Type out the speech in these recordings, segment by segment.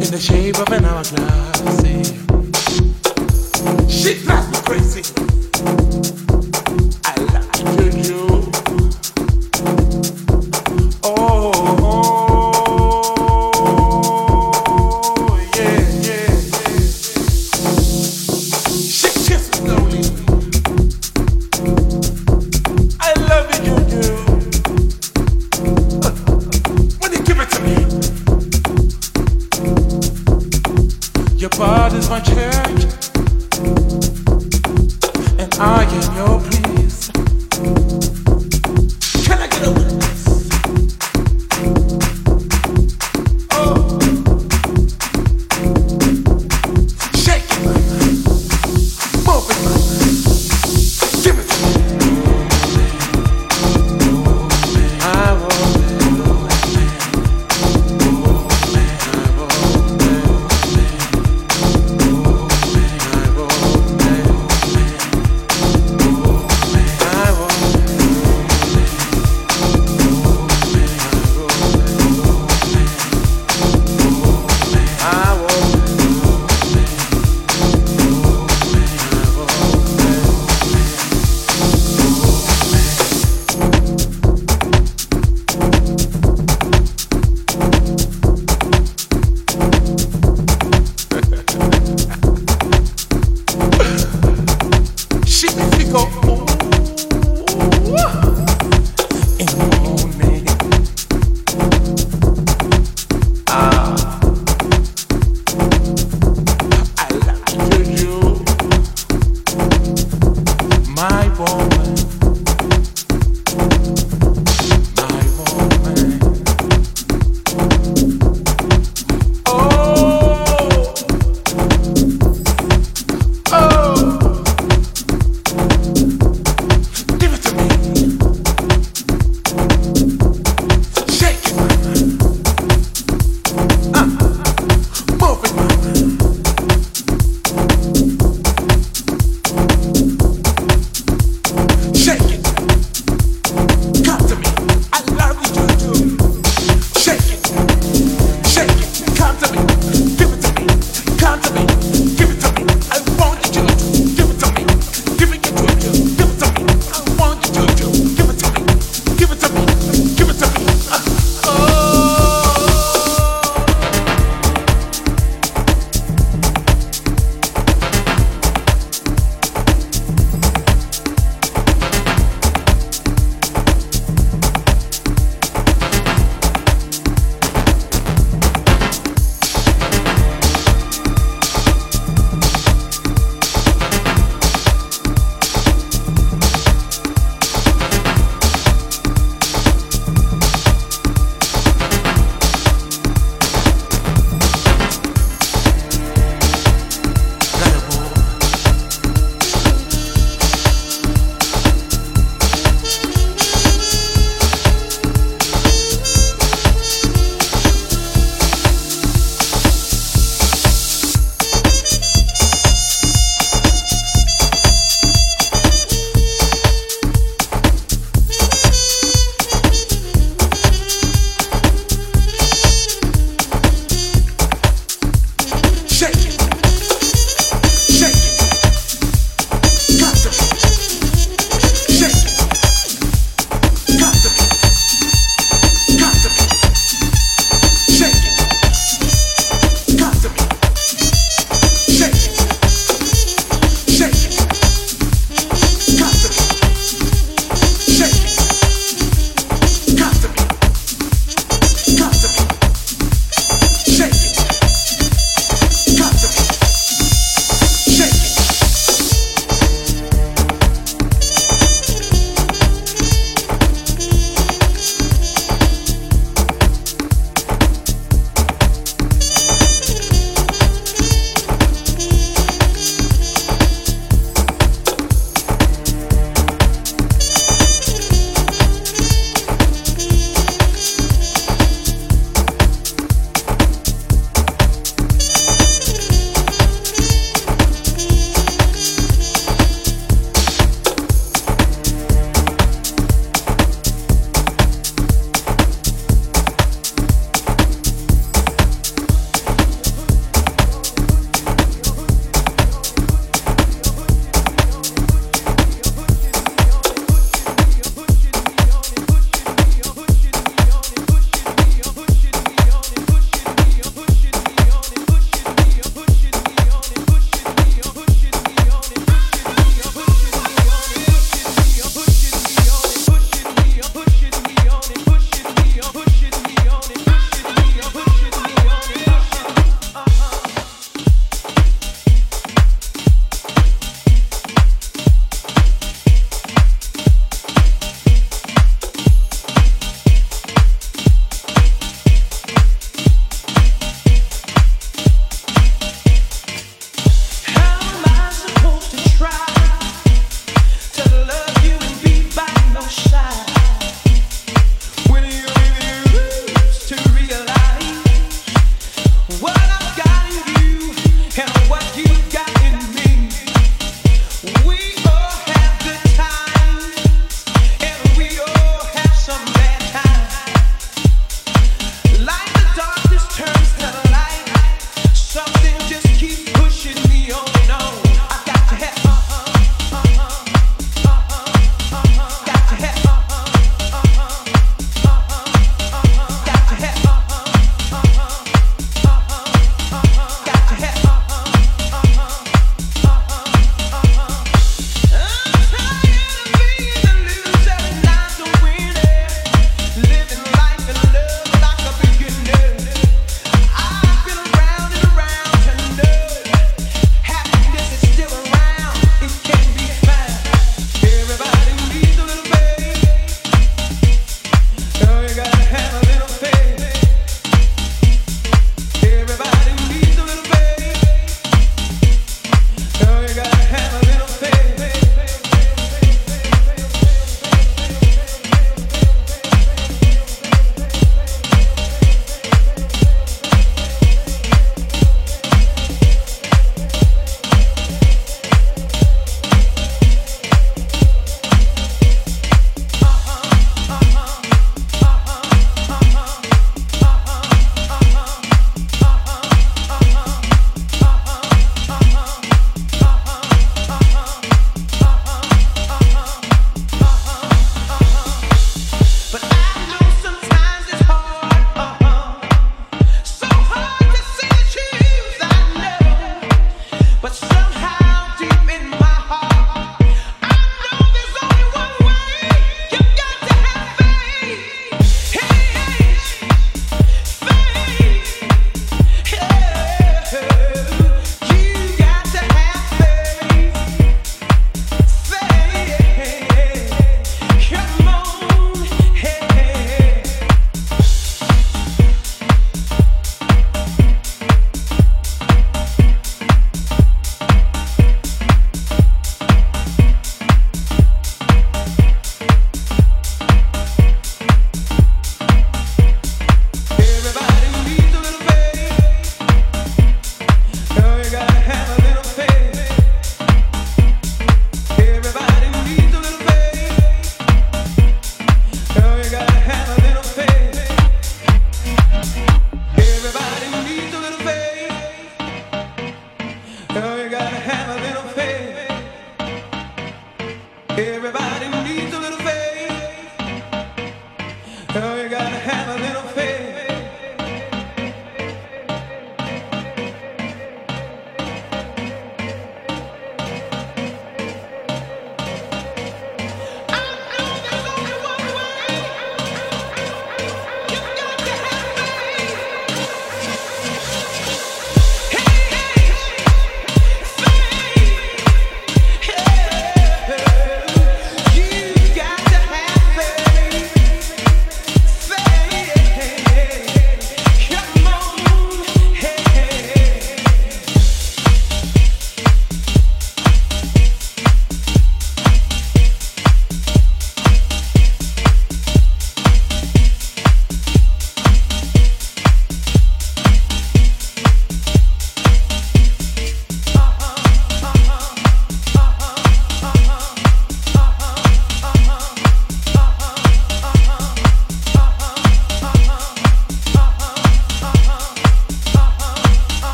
Your body's my church, and I am your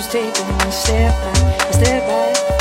Use taking a step back, step back.